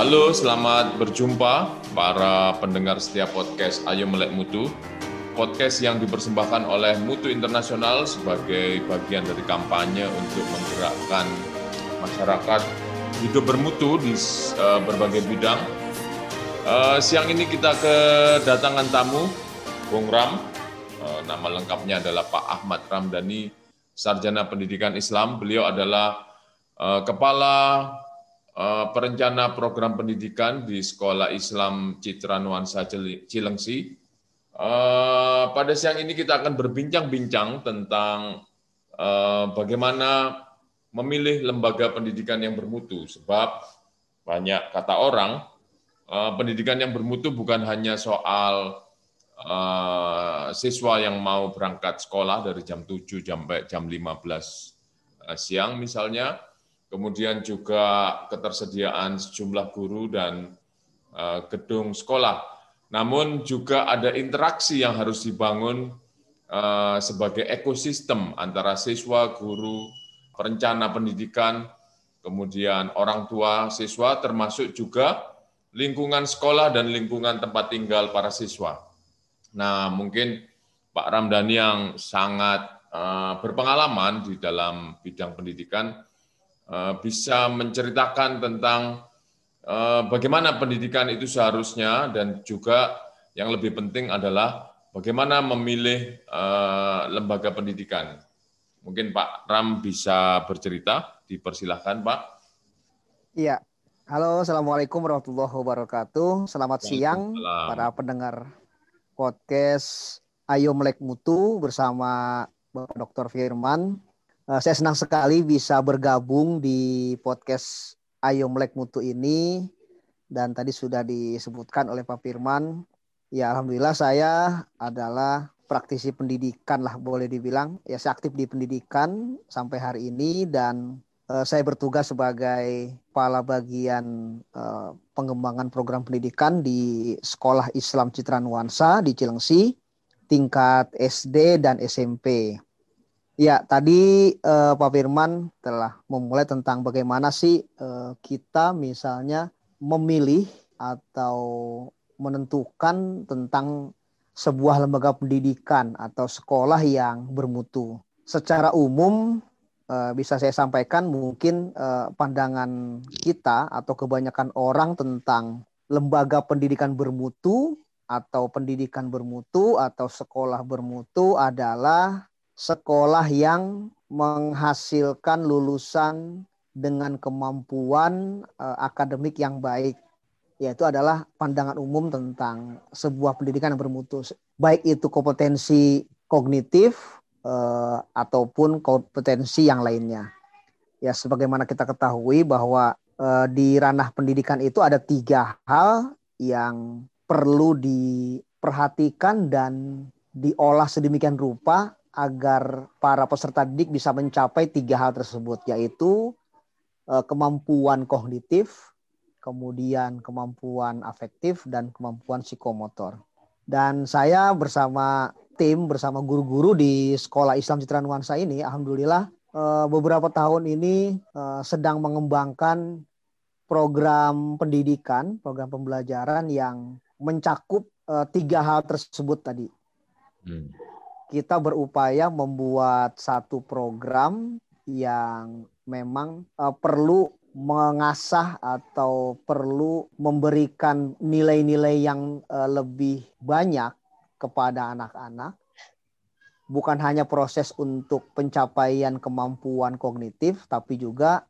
Halo, selamat berjumpa para pendengar setiap podcast Ayo Melek Mutu. Podcast yang dipersembahkan oleh Mutu Internasional sebagai bagian dari kampanye untuk menggerakkan masyarakat hidup bermutu di uh, berbagai bidang. Uh, siang ini kita kedatangan tamu, Bung Ram. Uh, nama lengkapnya adalah Pak Ahmad Ramdhani, Sarjana Pendidikan Islam. Beliau adalah uh, Kepala perencana program pendidikan di Sekolah Islam Citra Nuansa Cilengsi. Eh, pada siang ini kita akan berbincang-bincang tentang eh, bagaimana memilih lembaga pendidikan yang bermutu, sebab banyak kata orang, pendidikan yang bermutu bukan hanya soal siswa yang mau berangkat sekolah dari jam 7 sampai jam 15 siang misalnya, kemudian juga ketersediaan sejumlah guru dan eh, gedung sekolah. Namun juga ada interaksi yang harus dibangun eh, sebagai ekosistem antara siswa, guru, perencana pendidikan, kemudian orang tua siswa, termasuk juga lingkungan sekolah dan lingkungan tempat tinggal para siswa. Nah, mungkin Pak Ramdhani yang sangat eh, berpengalaman di dalam bidang pendidikan bisa menceritakan tentang eh, bagaimana pendidikan itu seharusnya dan juga yang lebih penting adalah bagaimana memilih eh, lembaga pendidikan. Mungkin Pak Ram bisa bercerita, dipersilahkan Pak. Iya, halo Assalamualaikum warahmatullahi wabarakatuh. Selamat siang para pendengar podcast Ayo Melek Mutu bersama Bapak Dr. Firman saya senang sekali bisa bergabung di podcast Ayo Melek Mutu ini dan tadi sudah disebutkan oleh Pak Firman. Ya alhamdulillah saya adalah praktisi pendidikan lah boleh dibilang. Ya saya aktif di pendidikan sampai hari ini dan uh, saya bertugas sebagai kepala bagian uh, pengembangan program pendidikan di Sekolah Islam Citra Nuansa di Cilengsi tingkat SD dan SMP. Ya, tadi uh, Pak Firman telah memulai tentang bagaimana sih uh, kita misalnya memilih atau menentukan tentang sebuah lembaga pendidikan atau sekolah yang bermutu. Secara umum uh, bisa saya sampaikan mungkin uh, pandangan kita atau kebanyakan orang tentang lembaga pendidikan bermutu atau pendidikan bermutu atau sekolah bermutu adalah sekolah yang menghasilkan lulusan dengan kemampuan uh, akademik yang baik yaitu adalah pandangan umum tentang sebuah pendidikan yang bermutu. Baik itu kompetensi kognitif uh, ataupun kompetensi yang lainnya. Ya sebagaimana kita ketahui bahwa uh, di ranah pendidikan itu ada tiga hal yang perlu diperhatikan dan diolah sedemikian rupa agar para peserta didik bisa mencapai tiga hal tersebut, yaitu eh, kemampuan kognitif, kemudian kemampuan afektif, dan kemampuan psikomotor. Dan saya bersama tim, bersama guru-guru di Sekolah Islam Citra Nuansa ini, Alhamdulillah eh, beberapa tahun ini eh, sedang mengembangkan program pendidikan, program pembelajaran yang mencakup tiga hal tersebut tadi. Hmm kita berupaya membuat satu program yang memang uh, perlu mengasah atau perlu memberikan nilai-nilai yang uh, lebih banyak kepada anak-anak bukan hanya proses untuk pencapaian kemampuan kognitif tapi juga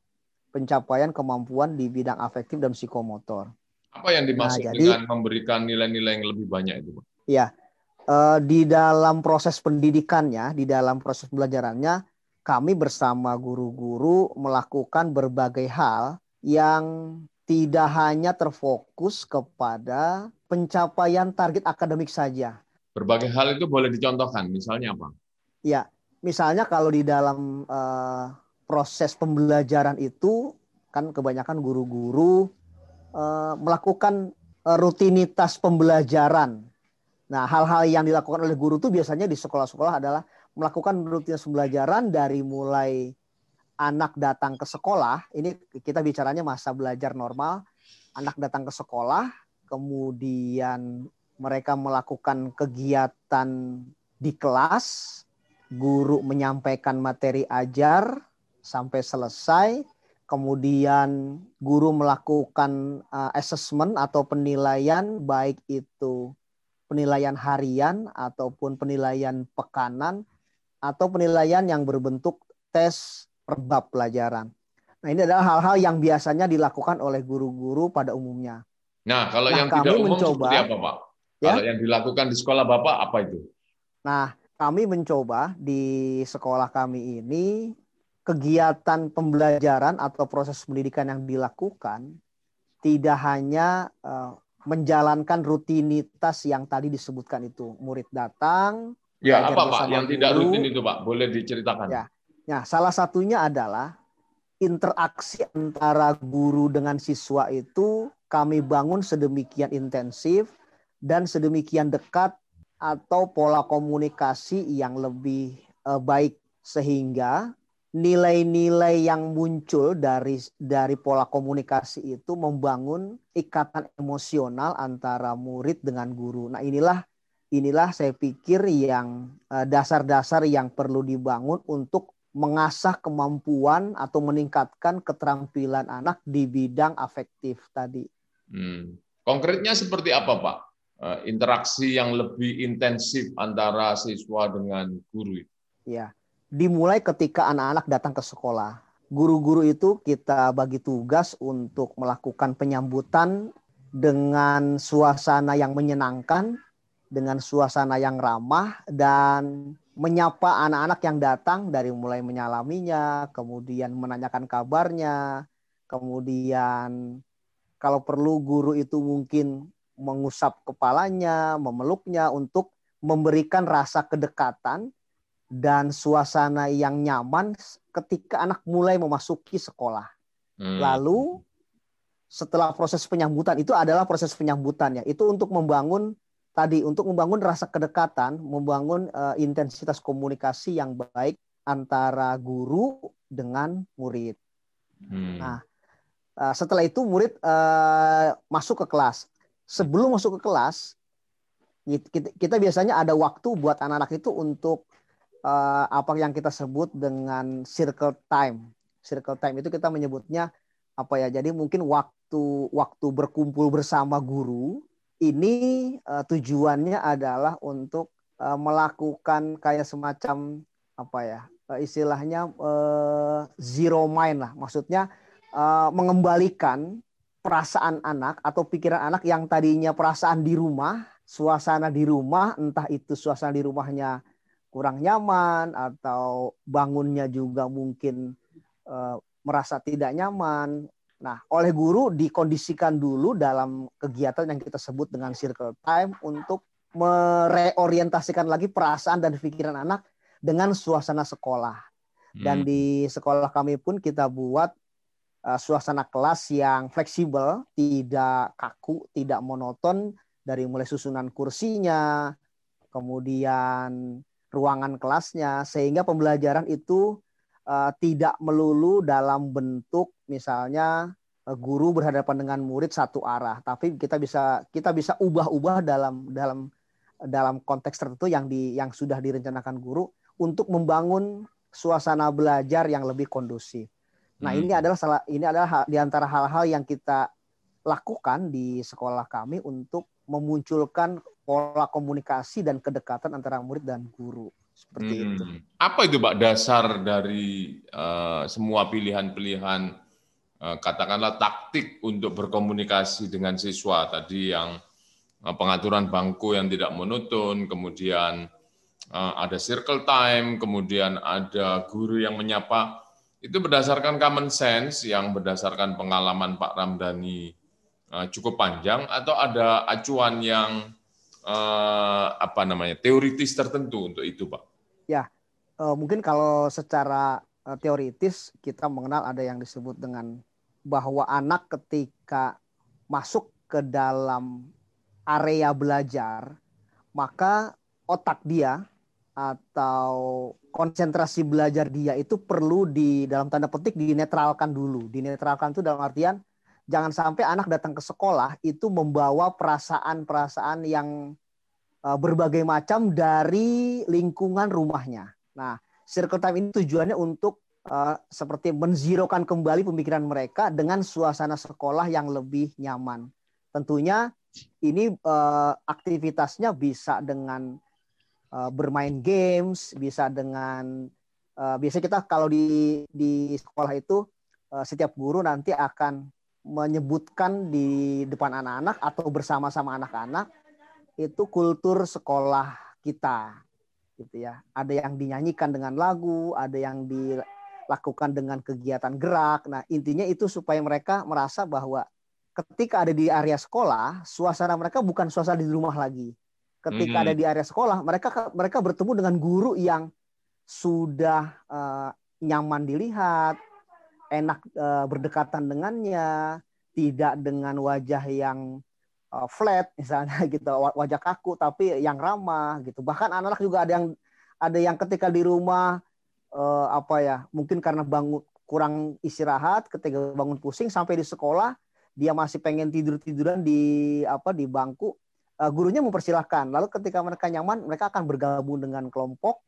pencapaian kemampuan di bidang afektif dan psikomotor. Apa yang dimaksud nah, jadi, dengan memberikan nilai-nilai yang lebih banyak itu? Ya, uh, di dalam proses pendidikannya, di dalam proses pembelajarannya, kami bersama guru-guru melakukan berbagai hal yang tidak hanya terfokus kepada pencapaian target akademik saja. Berbagai hal itu boleh dicontohkan, misalnya apa? Ya, misalnya kalau di dalam uh, proses pembelajaran itu kan kebanyakan guru-guru uh, melakukan rutinitas pembelajaran Nah, hal-hal yang dilakukan oleh guru itu biasanya di sekolah-sekolah adalah melakukan rutinitas pembelajaran dari mulai anak datang ke sekolah. Ini kita bicaranya masa belajar normal. Anak datang ke sekolah, kemudian mereka melakukan kegiatan di kelas, guru menyampaikan materi ajar sampai selesai, kemudian guru melakukan uh, assessment atau penilaian baik itu penilaian harian ataupun penilaian pekanan atau penilaian yang berbentuk tes per bab pelajaran. Nah, ini adalah hal-hal yang biasanya dilakukan oleh guru-guru pada umumnya. Nah, kalau nah, yang tidak umum mencoba, seperti apa, Pak? Ya? Kalau yang dilakukan di sekolah Bapak apa itu? Nah, kami mencoba di sekolah kami ini kegiatan pembelajaran atau proses pendidikan yang dilakukan tidak hanya uh, menjalankan rutinitas yang tadi disebutkan itu. Murid datang. Ya, apa Pak yang guru. tidak rutin itu Pak? Boleh diceritakan. Ya. Ya, salah satunya adalah interaksi antara guru dengan siswa itu kami bangun sedemikian intensif dan sedemikian dekat atau pola komunikasi yang lebih uh, baik sehingga nilai-nilai yang muncul dari dari pola komunikasi itu membangun ikatan emosional antara murid dengan guru. Nah, inilah inilah saya pikir yang eh, dasar-dasar yang perlu dibangun untuk mengasah kemampuan atau meningkatkan keterampilan anak di bidang afektif tadi. Hmm. Konkretnya seperti apa, Pak? Eh, interaksi yang lebih intensif antara siswa dengan guru Ya, dimulai ketika anak-anak datang ke sekolah. Guru-guru itu kita bagi tugas untuk melakukan penyambutan dengan suasana yang menyenangkan, dengan suasana yang ramah dan menyapa anak-anak yang datang dari mulai menyalaminya, kemudian menanyakan kabarnya, kemudian kalau perlu guru itu mungkin mengusap kepalanya, memeluknya untuk memberikan rasa kedekatan dan suasana yang nyaman ketika anak mulai memasuki sekolah. Hmm. Lalu setelah proses penyambutan itu adalah proses penyambutan ya. Itu untuk membangun tadi untuk membangun rasa kedekatan, membangun uh, intensitas komunikasi yang baik antara guru dengan murid. Hmm. Nah, uh, setelah itu murid uh, masuk ke kelas. Sebelum masuk ke kelas, kita, kita biasanya ada waktu buat anak-anak itu untuk uh, apa yang kita sebut dengan circle time. Circle time itu kita menyebutnya apa ya? Jadi mungkin waktu waktu berkumpul bersama guru ini uh, tujuannya adalah untuk uh, melakukan kayak semacam apa ya uh, istilahnya uh, zero mind lah maksudnya uh, mengembalikan perasaan anak atau pikiran anak yang tadinya perasaan di rumah suasana di rumah entah itu suasana di rumahnya kurang nyaman atau bangunnya juga mungkin uh, merasa tidak nyaman Nah, oleh guru dikondisikan dulu dalam kegiatan yang kita sebut dengan circle time untuk mereorientasikan lagi perasaan dan pikiran anak dengan suasana sekolah. Dan hmm. di sekolah kami pun kita buat uh, suasana kelas yang fleksibel, tidak kaku, tidak monoton dari mulai susunan kursinya, kemudian ruangan kelasnya sehingga pembelajaran itu uh, tidak melulu dalam bentuk misalnya uh, guru berhadapan dengan murid satu arah, tapi kita bisa kita bisa ubah-ubah dalam dalam dalam konteks tertentu yang di yang sudah direncanakan guru untuk membangun suasana belajar yang lebih kondusif. Nah, hmm. ini adalah salah ini adalah di antara hal-hal yang kita lakukan di sekolah kami untuk memunculkan pola komunikasi dan kedekatan antara murid dan guru seperti hmm. itu. Apa itu Pak dasar dari uh, semua pilihan-pilihan uh, katakanlah taktik untuk berkomunikasi dengan siswa tadi yang uh, pengaturan bangku yang tidak monoton, kemudian uh, ada circle time, kemudian ada guru yang menyapa. Itu berdasarkan common sense yang berdasarkan pengalaman Pak Ramdhani cukup panjang atau ada acuan yang uh, apa namanya teoritis tertentu untuk itu, Pak? Ya, uh, mungkin kalau secara uh, teoritis kita mengenal ada yang disebut dengan bahwa anak ketika masuk ke dalam area belajar, maka otak dia atau konsentrasi belajar dia itu perlu di dalam tanda petik dinetralkan dulu. Dinetralkan itu dalam artian jangan sampai anak datang ke sekolah itu membawa perasaan-perasaan yang uh, berbagai macam dari lingkungan rumahnya. Nah, circle time ini tujuannya untuk uh, seperti menzirokan kembali pemikiran mereka dengan suasana sekolah yang lebih nyaman. Tentunya ini uh, aktivitasnya bisa dengan uh, bermain games, bisa dengan uh, biasanya kita kalau di di sekolah itu uh, setiap guru nanti akan menyebutkan di depan anak-anak atau bersama-sama anak-anak itu kultur sekolah kita gitu ya. Ada yang dinyanyikan dengan lagu, ada yang dilakukan dengan kegiatan gerak. Nah, intinya itu supaya mereka merasa bahwa ketika ada di area sekolah, suasana mereka bukan suasana di rumah lagi. Ketika hmm. ada di area sekolah, mereka mereka bertemu dengan guru yang sudah uh, nyaman dilihat, enak uh, berdekatan dengannya, tidak dengan wajah yang uh, flat misalnya gitu, wajah kaku tapi yang ramah gitu. Bahkan anak-anak juga ada yang ada yang ketika di rumah uh, apa ya, mungkin karena bangun kurang istirahat, ketika bangun pusing sampai di sekolah dia masih pengen tidur tiduran di apa di bangku gurunya mempersilahkan lalu ketika mereka nyaman mereka akan bergabung dengan kelompok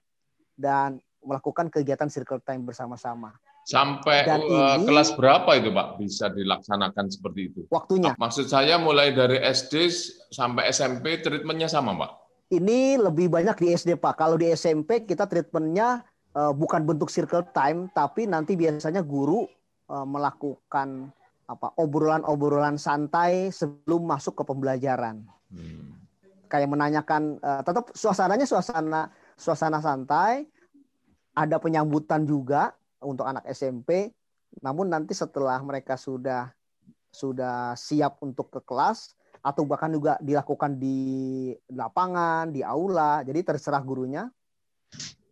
dan melakukan kegiatan circle time bersama-sama sampai dan uh, ini, kelas berapa itu pak bisa dilaksanakan seperti itu waktunya maksud saya mulai dari SD sampai SMP treatmentnya sama pak ini lebih banyak di SD pak kalau di SMP kita treatmentnya uh, bukan bentuk circle time tapi nanti biasanya guru uh, melakukan apa obrolan-obrolan santai sebelum masuk ke pembelajaran. Hmm. Kayak menanyakan uh, tetap suasananya suasana suasana santai, ada penyambutan juga untuk anak SMP. Namun nanti setelah mereka sudah sudah siap untuk ke kelas atau bahkan juga dilakukan di lapangan, di aula, jadi terserah gurunya.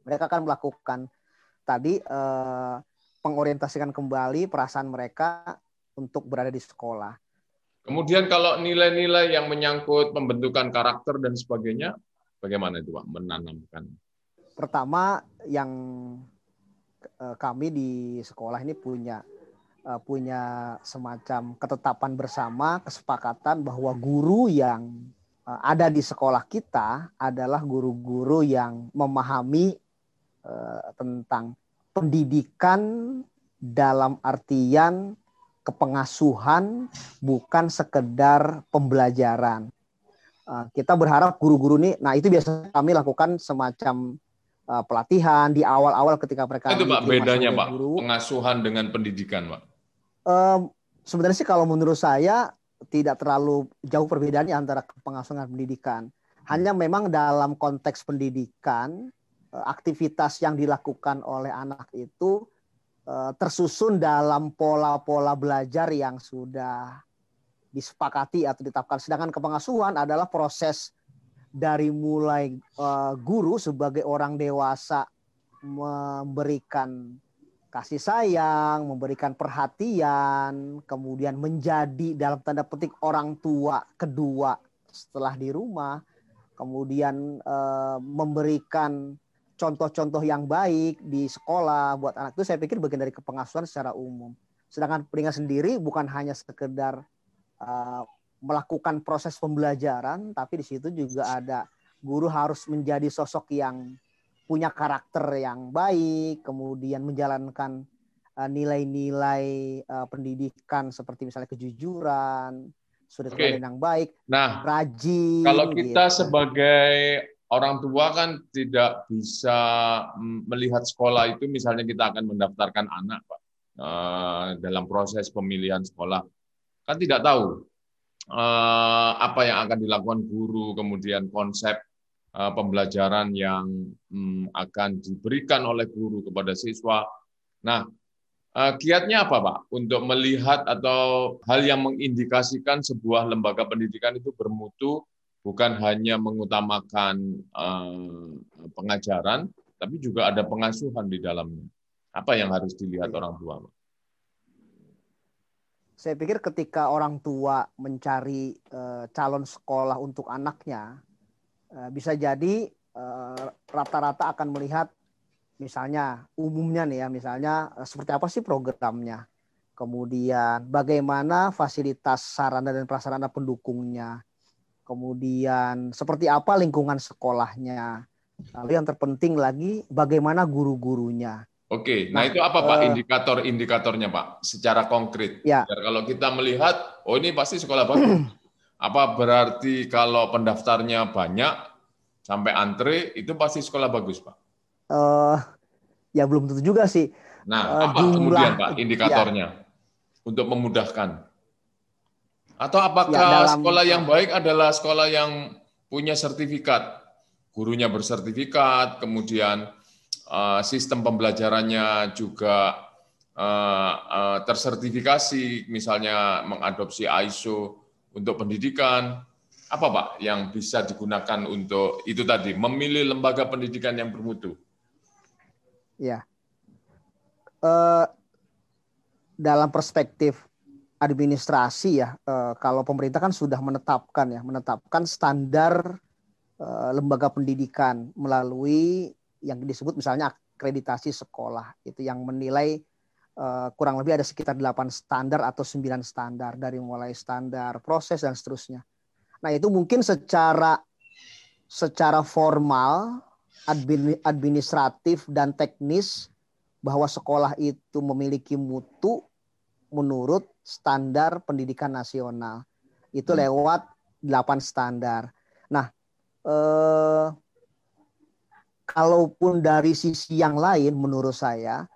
Mereka akan melakukan tadi eh, pengorientasikan kembali perasaan mereka untuk berada di sekolah. Kemudian kalau nilai-nilai yang menyangkut pembentukan karakter dan sebagainya, bagaimana itu Pak menanamkan? Pertama yang eh, kami di sekolah ini punya eh, punya semacam ketetapan bersama, kesepakatan bahwa guru yang eh, ada di sekolah kita adalah guru-guru yang memahami tentang pendidikan dalam artian kepengasuhan bukan sekedar pembelajaran. Kita berharap guru-guru ini, nah itu biasa kami lakukan semacam pelatihan di awal-awal ketika mereka. Itu pak bedanya pak guru. pengasuhan dengan pendidikan pak. Um, sebenarnya sih kalau menurut saya tidak terlalu jauh perbedaannya antara pengasuhan dan pendidikan. Hanya memang dalam konteks pendidikan uh, aktivitas yang dilakukan oleh anak itu Eh, tersusun dalam pola-pola belajar yang sudah disepakati atau ditetapkan. Sedangkan kepengasuhan adalah proses dari mulai uh, guru sebagai orang dewasa memberikan kasih sayang, memberikan perhatian, kemudian menjadi dalam tanda petik orang tua kedua setelah di rumah, kemudian uh, memberikan contoh-contoh yang baik di sekolah buat anak itu saya pikir bagian dari kepengasuhan secara umum. Sedangkan peringkat sendiri bukan hanya sekedar uh, melakukan proses pembelajaran, tapi di situ juga ada guru harus menjadi sosok yang punya karakter yang baik, kemudian menjalankan uh, nilai-nilai uh, pendidikan seperti misalnya kejujuran, sudut okay. yang baik, nah, rajin. Kalau kita gitu. sebagai orang tua kan tidak bisa melihat sekolah itu misalnya kita akan mendaftarkan anak Pak eh, dalam proses pemilihan sekolah kan tidak tahu eh, apa yang akan dilakukan guru kemudian konsep eh, pembelajaran yang mm, akan diberikan oleh guru kepada siswa. Nah, kiatnya apa Pak untuk melihat atau hal yang mengindikasikan sebuah lembaga pendidikan itu bermutu bukan hanya mengutamakan uh, pengajaran, tapi juga ada pengasuhan di dalamnya. Apa yang harus dilihat orang tua? Saya pikir ketika orang tua mencari uh, calon sekolah untuk anaknya, uh, bisa jadi rata-rata uh, akan melihat misalnya umumnya nih ya, misalnya seperti apa sih programnya. kemudian bagaimana fasilitas sarana dan prasarana pendukungnya, kemudian seperti apa lingkungan sekolahnya, lalu yang terpenting lagi bagaimana guru-gurunya. Oke, nah, nah itu apa Pak uh, indikator-indikatornya Pak secara konkret? Ya. Biar kalau kita melihat, oh ini pasti sekolah bagus. apa berarti kalau pendaftarnya banyak sampai antre itu pasti sekolah bagus Pak? Uh, ya belum tentu juga sih. Nah, uh, apa jumlah, kemudian Pak indikatornya ya. untuk memudahkan? Atau apakah ya, dalam, sekolah yang baik adalah sekolah yang punya sertifikat, gurunya bersertifikat, kemudian Eh, sistem pembelajarannya juga eh, eh, tersertifikasi, misalnya mengadopsi ISO untuk pendidikan, apa Pak yang bisa digunakan untuk itu tadi, memilih lembaga pendidikan yang bermutu? Ya, uh, dalam perspektif administrasi ya, uh, kalau pemerintah kan sudah menetapkan ya, menetapkan standar uh, lembaga pendidikan melalui yang disebut misalnya akreditasi sekolah itu yang menilai uh, kurang lebih ada sekitar 8 standar atau 9 standar dari mulai standar proses dan seterusnya. Nah, itu mungkin secara secara formal administratif dan teknis bahwa sekolah itu memiliki mutu menurut standar pendidikan nasional. Itu hmm. lewat 8 standar. Nah, eh, kalaupun dari sisi yang lain menurut saya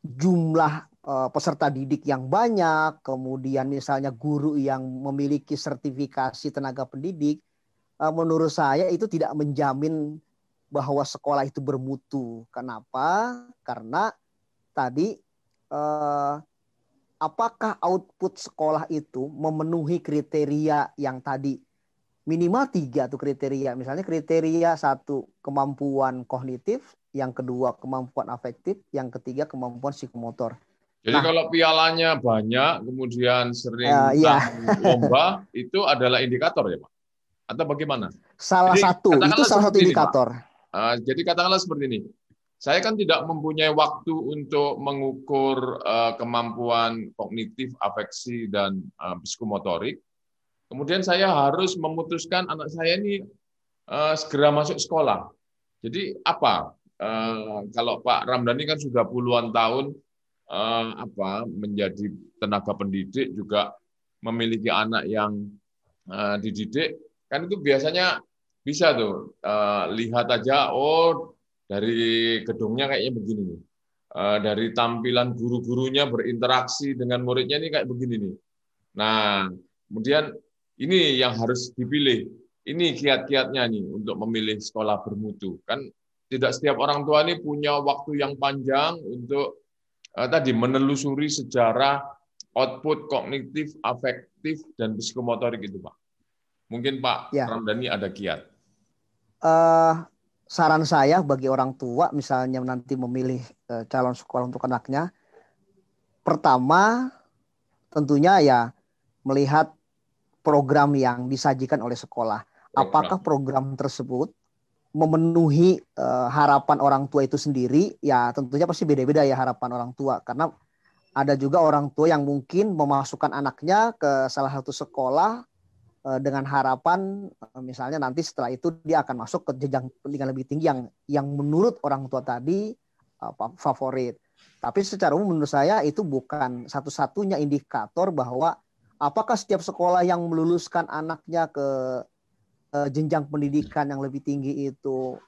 jumlah uh, peserta didik yang banyak, kemudian misalnya guru yang memiliki sertifikasi tenaga pendidik, uh, menurut saya itu tidak menjamin bahwa sekolah itu bermutu. Kenapa? Karena tadi uh, apakah output sekolah itu memenuhi kriteria yang tadi minimal tiga tuh kriteria. Misalnya kriteria satu kemampuan kognitif, yang kedua kemampuan afektif, yang ketiga kemampuan psikomotor. Jadi nah, kalau pialanya banyak, kemudian sering uh, iya. lomba, itu adalah indikator ya Pak? Atau bagaimana? Salah jadi, satu, itu salah satu indikator. Ini, uh, jadi katakanlah seperti ini, saya kan tidak mempunyai waktu untuk mengukur uh, kemampuan kognitif, afeksi, dan uh, psikomotorik. Kemudian saya harus memutuskan anak saya ini uh, segera masuk sekolah. Jadi apa? Uh, kalau Pak Ramdhani kan sudah puluhan tahun uh, apa menjadi tenaga pendidik juga memiliki anak yang uh, dididik kan itu biasanya bisa tuh uh, lihat aja oh dari gedungnya kayaknya begini nih. Uh, dari tampilan guru-gurunya berinteraksi dengan muridnya ini kayak begini nih. Nah, kemudian ini yang harus dipilih. Ini kiat-kiatnya nih untuk memilih sekolah bermutu. Kan tidak setiap orang tua ini punya waktu yang panjang untuk uh, tadi menelusuri sejarah output kognitif, afektif, dan psikomotorik itu, Pak. Mungkin Pak ya. Ramdhani ada kiat. Uh, saran saya bagi orang tua misalnya nanti memilih uh, calon sekolah untuk anaknya, pertama tentunya ya melihat program yang disajikan oleh sekolah. Apakah program tersebut memenuhi uh, harapan orang tua itu sendiri? Ya tentunya pasti beda-beda ya harapan orang tua karena ada juga orang tua yang mungkin memasukkan anaknya ke salah satu sekolah uh, dengan harapan uh, misalnya nanti setelah itu dia akan masuk ke jenjang pendidikan lebih tinggi yang yang menurut orang tua tadi uh, favorit. Tapi secara umum menurut saya itu bukan satu-satunya indikator bahwa apakah setiap sekolah yang meluluskan anaknya ke jenjang pendidikan yang lebih tinggi itu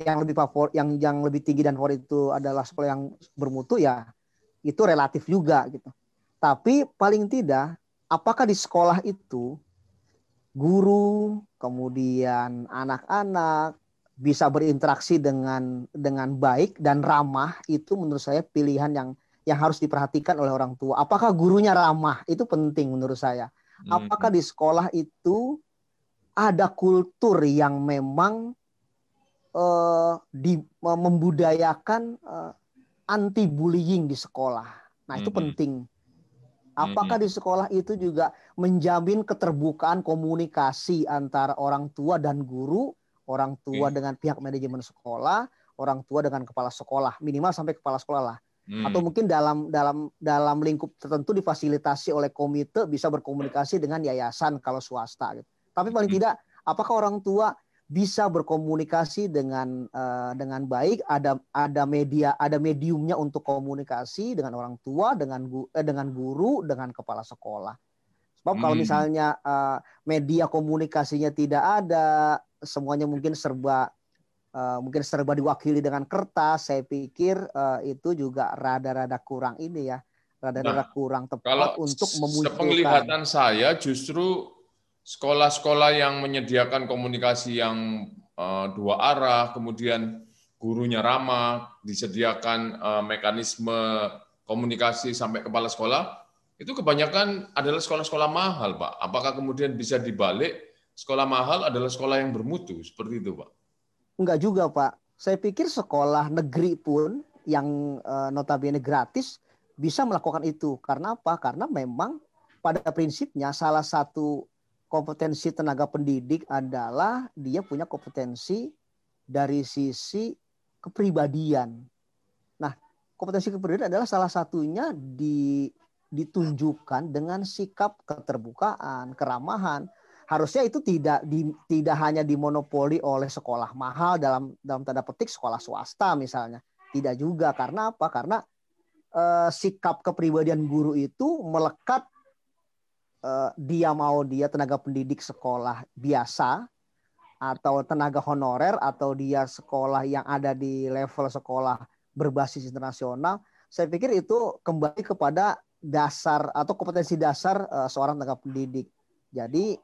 yang lebih favorit yang yang lebih tinggi dan favorit itu adalah sekolah yang bermutu ya itu relatif juga gitu. Tapi paling tidak apakah di sekolah itu guru kemudian anak-anak bisa berinteraksi dengan dengan baik dan ramah itu menurut saya pilihan yang yang harus diperhatikan oleh orang tua. Apakah gurunya ramah? Itu penting menurut saya. Hmm. Apakah di sekolah itu ada kultur yang memang uh, di, uh, membudayakan uh, anti bullying di sekolah. Nah, itu hmm. penting. Apakah hmm. di sekolah itu juga menjamin keterbukaan komunikasi antara orang tua dan guru, orang tua dengan pihak manajemen sekolah, orang tua dengan kepala sekolah, minimal sampai kepala sekolah lah hmm. atau mungkin dalam dalam dalam lingkup tertentu difasilitasi oleh komite bisa berkomunikasi dengan yayasan kalau swasta gitu. Tapi paling hmm. tidak apakah orang tua bisa berkomunikasi dengan uh, dengan baik ada ada media ada mediumnya untuk komunikasi dengan orang tua dengan eh, dengan guru dengan kepala sekolah sebab hmm. kalau misalnya uh, media komunikasinya tidak ada semuanya mungkin serba uh, mungkin serba diwakili dengan kertas saya pikir uh, itu juga rada-rada kurang ini ya rada-rada nah, kurang tepat kalau untuk memunculkan penglihatan saya justru sekolah-sekolah yang menyediakan komunikasi yang uh, dua arah, kemudian gurunya ramah, disediakan uh, mekanisme komunikasi sampai kepala sekolah, itu kebanyakan adalah sekolah-sekolah mahal, Pak. Apakah kemudian bisa dibalik sekolah mahal adalah sekolah yang bermutu, seperti itu, Pak? Enggak juga, Pak. Saya pikir sekolah negeri pun yang uh, notabene gratis bisa melakukan itu. Karena apa? Karena memang pada prinsipnya salah satu kompetensi tenaga pendidik adalah dia punya kompetensi dari sisi kepribadian. Nah, kompetensi kepribadian adalah salah satunya di, ditunjukkan dengan sikap keterbukaan, keramahan. Harusnya itu tidak di, tidak hanya dimonopoli oleh sekolah mahal dalam dalam tanda petik sekolah swasta misalnya. Tidak juga karena apa? Karena eh, sikap kepribadian guru itu melekat uh, dia mau dia tenaga pendidik sekolah biasa atau tenaga honorer atau dia sekolah yang ada di level sekolah berbasis internasional, saya pikir itu kembali kepada dasar atau kompetensi dasar uh, seorang tenaga pendidik. Jadi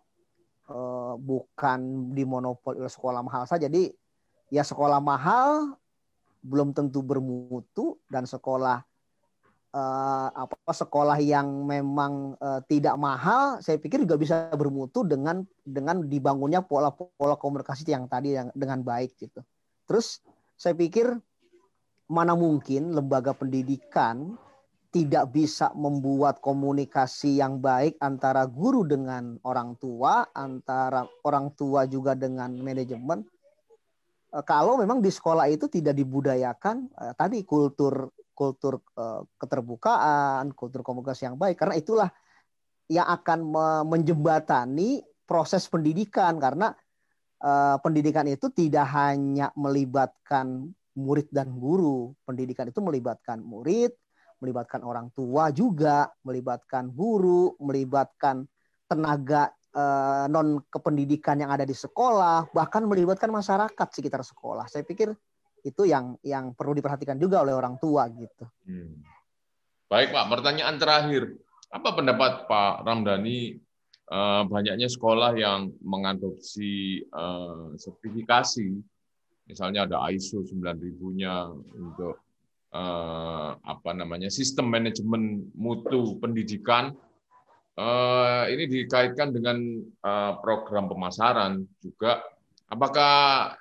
uh, bukan dimonopoli oleh sekolah mahal saja. Jadi ya sekolah mahal belum tentu bermutu dan sekolah uh, apa sekolah yang memang uh, tidak mahal, saya pikir juga bisa bermutu dengan dengan dibangunnya pola-pola komunikasi yang tadi yang dengan baik gitu. Terus saya pikir mana mungkin lembaga pendidikan tidak bisa membuat komunikasi yang baik antara guru dengan orang tua, antara orang tua juga dengan manajemen. Eh, kalau memang di sekolah itu tidak dibudayakan tadi kultur kultur uh, keterbukaan, kultur komunikasi yang baik karena itulah yang akan menjembatani proses pendidikan karena pendidikan itu tidak hanya melibatkan murid dan guru, pendidikan itu melibatkan murid, melibatkan orang tua juga, melibatkan guru, melibatkan tenaga uh, non kependidikan yang ada di sekolah, bahkan melibatkan masyarakat sekitar sekolah. Saya pikir itu yang yang perlu diperhatikan juga oleh orang tua gitu. Hmm. Baik Pak, pertanyaan terakhir, apa pendapat Pak Ramdhani eh, banyaknya sekolah yang mengadopsi eh, sertifikasi, misalnya ada ISO 9000-nya untuk eh, apa namanya sistem manajemen mutu pendidikan. Eh, ini dikaitkan dengan eh, program pemasaran juga Apakah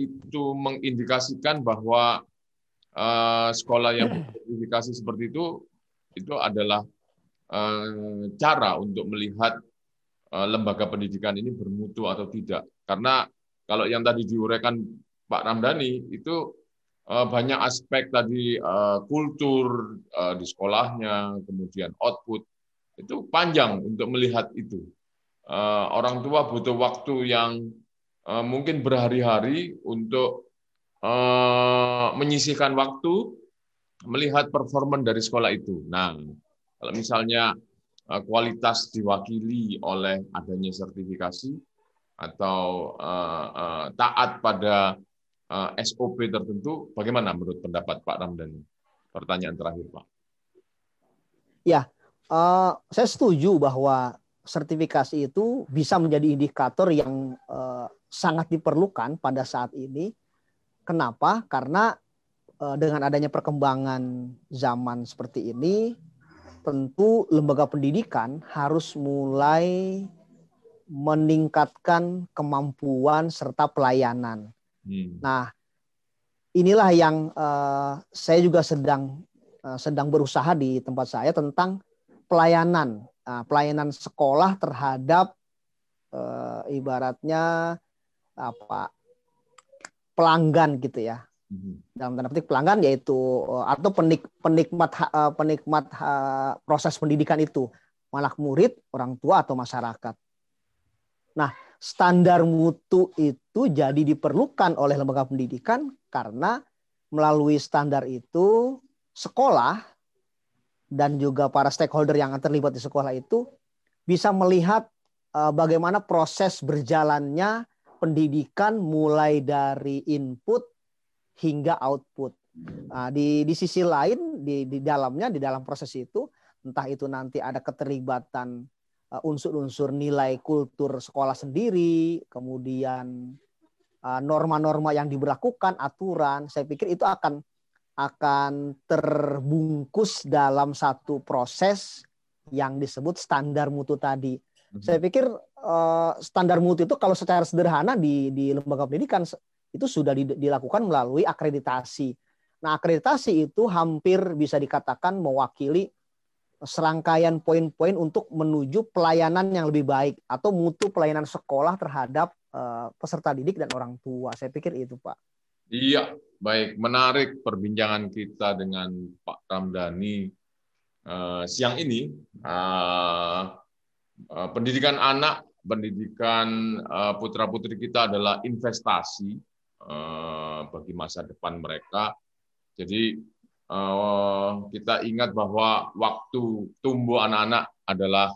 itu mengindikasikan bahwa sekolah yang bersertifikasi seperti itu itu adalah cara untuk melihat lembaga pendidikan ini bermutu atau tidak? Karena kalau yang tadi diuraikan Pak Ramdhani itu banyak aspek tadi uh, kultur uh, di sekolahnya, kemudian output itu panjang untuk melihat itu. Orang tua butuh waktu yang Eh, mungkin berhari-hari untuk eh, menyisihkan waktu melihat performa dari sekolah itu. Nah, kalau misalnya eh, kualitas diwakili oleh adanya sertifikasi atau taat pada SOP tertentu, bagaimana menurut pendapat Pak Ramdhani? Pertanyaan terakhir, Pak. Ya, uh, saya setuju bahwa sertifikasi itu bisa menjadi indikator yang uh, sangat diperlukan pada saat ini. Kenapa? Karena eh, dengan adanya perkembangan zaman seperti ini, tentu lembaga pendidikan harus mulai meningkatkan kemampuan serta pelayanan. Hmm. Nah, inilah yang uh, saya juga sedang uh, sedang berusaha di tempat saya tentang pelayanan, uh, pelayanan sekolah terhadap uh, ibaratnya apa pelanggan gitu ya dalam tanda petik pelanggan yaitu atau penik, penikmat penikmat proses pendidikan itu malah murid, orang tua atau masyarakat. Nah, standar mutu itu jadi diperlukan oleh lembaga pendidikan karena melalui standar itu sekolah dan juga para stakeholder yang terlibat di sekolah itu bisa melihat uh, bagaimana proses berjalannya pendidikan mulai dari input hingga output. Nah, di di sisi lain di di dalamnya di dalam proses itu entah itu nanti ada keterlibatan unsur-unsur nilai kultur sekolah sendiri, kemudian uh, norma-norma yang diberlakukan, aturan, saya pikir itu akan akan terbungkus dalam satu proses yang disebut standar mutu tadi. Hmm. Saya pikir uh, standar mutu itu kalau secara sederhana di di lembaga pendidikan itu sudah dilakukan melalui akreditasi. Nah, akreditasi itu hampir bisa dikatakan mewakili serangkaian poin-poin untuk menuju pelayanan yang lebih baik atau mutu pelayanan sekolah terhadap uh, peserta didik dan orang tua. Saya pikir itu, Pak. Iya, baik. Menarik perbincangan kita dengan Pak Ramdhani uh, siang ini. Uh, pendidikan anak, pendidikan putra-putri kita adalah investasi bagi masa depan mereka. Jadi kita ingat bahwa waktu tumbuh anak-anak adalah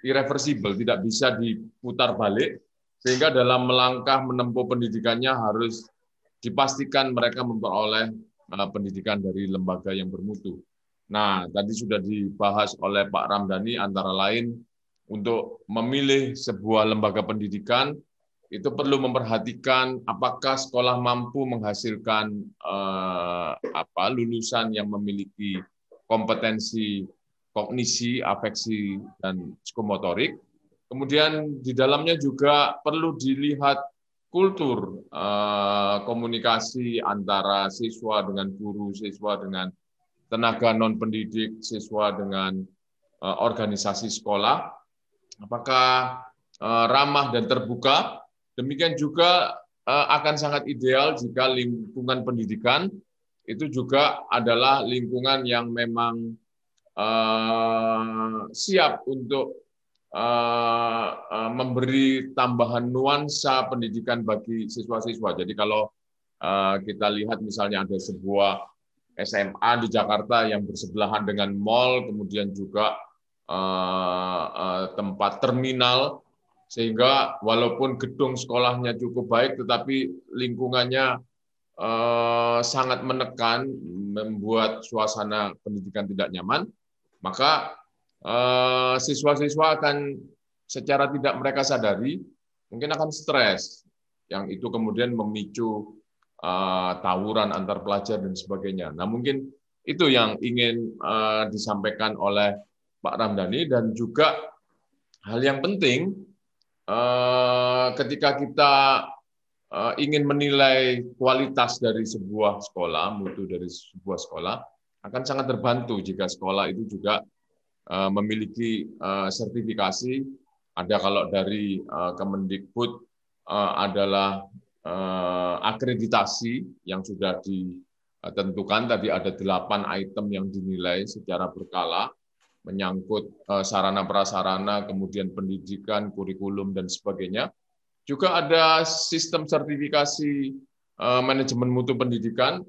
irreversible, tidak bisa diputar balik, sehingga dalam melangkah menempuh pendidikannya harus dipastikan mereka memperoleh uh, pendidikan dari lembaga yang bermutu. Nah, tadi sudah dibahas oleh Pak Ramdhani antara lain untuk memilih sebuah lembaga pendidikan itu perlu memperhatikan apakah sekolah mampu menghasilkan uh, apa lulusan yang memiliki kompetensi kognisi, afeksi dan psikomotorik. Kemudian di dalamnya juga perlu dilihat kultur eh, komunikasi antara siswa dengan guru, siswa dengan tenaga non pendidik, siswa dengan eh, organisasi sekolah, apakah eh, ramah dan terbuka. Demikian juga akan sangat ideal jika lingkungan pendidikan itu juga adalah lingkungan yang memang siap untuk Eh, eh, memberi tambahan nuansa pendidikan bagi siswa-siswa. Jadi kalau eh, kita lihat misalnya ada sebuah SMA di Jakarta yang bersebelahan dengan mall, kemudian juga tempat terminal, sehingga walaupun gedung sekolahnya cukup baik, tetapi lingkungannya sangat menekan, membuat suasana pendidikan tidak nyaman, maka Eh, siswa-siswa akan secara tidak mereka sadari mungkin akan stres yang itu kemudian memicu uh, tawuran antar pelajar dan sebagainya. Nah mungkin itu yang ingin uh, disampaikan oleh Pak Ramdhani dan juga hal yang penting uh, ketika kita uh, ingin menilai kualitas dari sebuah sekolah, mutu dari sebuah sekolah akan sangat terbantu jika sekolah itu juga Eh, memiliki eh, sertifikasi. Ada kalau dari eh, Kemendikbud adalah akreditasi yang sudah ditentukan. Tadi ada delapan item yang dinilai secara berkala menyangkut sarana prasarana, kemudian pendidikan, kurikulum dan sebagainya. Juga ada sistem sertifikasi manajemen mutu pendidikan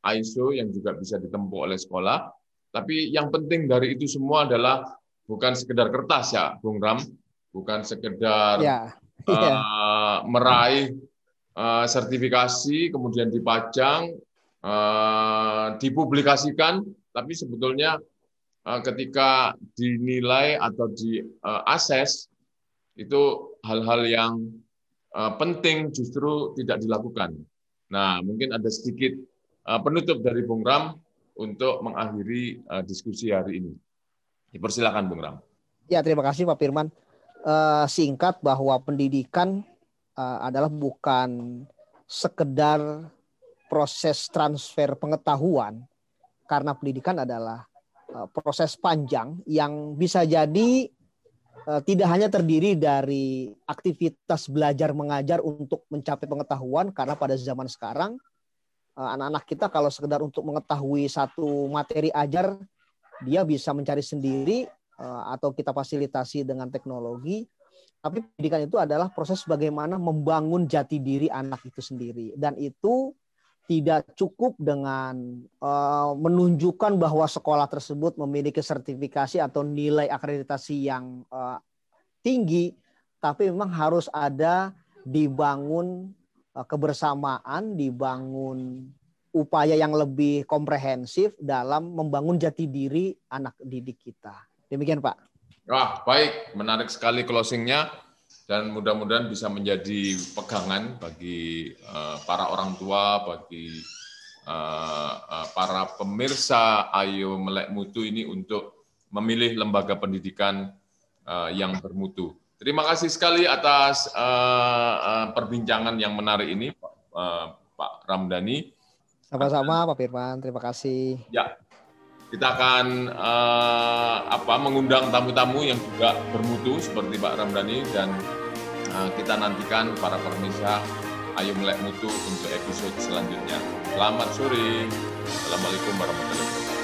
ISO yang juga bisa ditempuh oleh sekolah tapi yang penting dari itu semua adalah bukan sekedar kertas ya, Bung Ram, bukan sekedar ya. Uh, meraih uh, sertifikasi, kemudian dipajang, uh, dipublikasikan, tapi sebetulnya ketika dinilai atau diakses itu hal-hal yang uh, penting justru tidak dilakukan. Nah, mungkin ada sedikit penutup dari Bung Ram untuk mengakhiri diskusi hari ini. Dipersilakan Bung Ram. Ya, terima kasih Pak Firman. Singkat bahwa pendidikan adalah bukan sekedar proses transfer pengetahuan karena pendidikan adalah proses panjang yang bisa jadi uh, tidak hanya terdiri dari aktivitas belajar mengajar untuk mencapai pengetahuan karena pada zaman sekarang anak-anak kita kalau sekedar untuk mengetahui satu materi ajar dia bisa mencari sendiri atau kita fasilitasi dengan teknologi. Tapi pendidikan itu adalah proses bagaimana membangun jati diri anak itu sendiri. Dan itu tidak cukup dengan uh, menunjukkan bahwa sekolah tersebut memiliki sertifikasi atau nilai akreditasi yang uh, tinggi, tapi memang harus ada dibangun uh, kebersamaan, dibangun upaya yang lebih komprehensif dalam membangun jati diri anak didik kita. Demikian Pak. Wah, baik. Menarik sekali closingnya dan mudah-mudahan bisa menjadi pegangan bagi uh, para orang tua, bagi uh, uh, para pemirsa Ayo Melek Mutu ini untuk memilih lembaga pendidikan uh, yang bermutu. Terima kasih sekali atas uh, uh, perbincangan yang menarik ini, uh, Pak Ramdhani. Sama-sama, Pak Firman. Terima kasih. Ya, kita akan uh, apa mengundang tamu-tamu yang juga bermutu seperti Pak Ramdhani dan Nah, kita nantikan para pemirsa Ayo Melek Mutu untuk episode selanjutnya. Selamat sore. Assalamualaikum warahmatullahi wabarakatuh.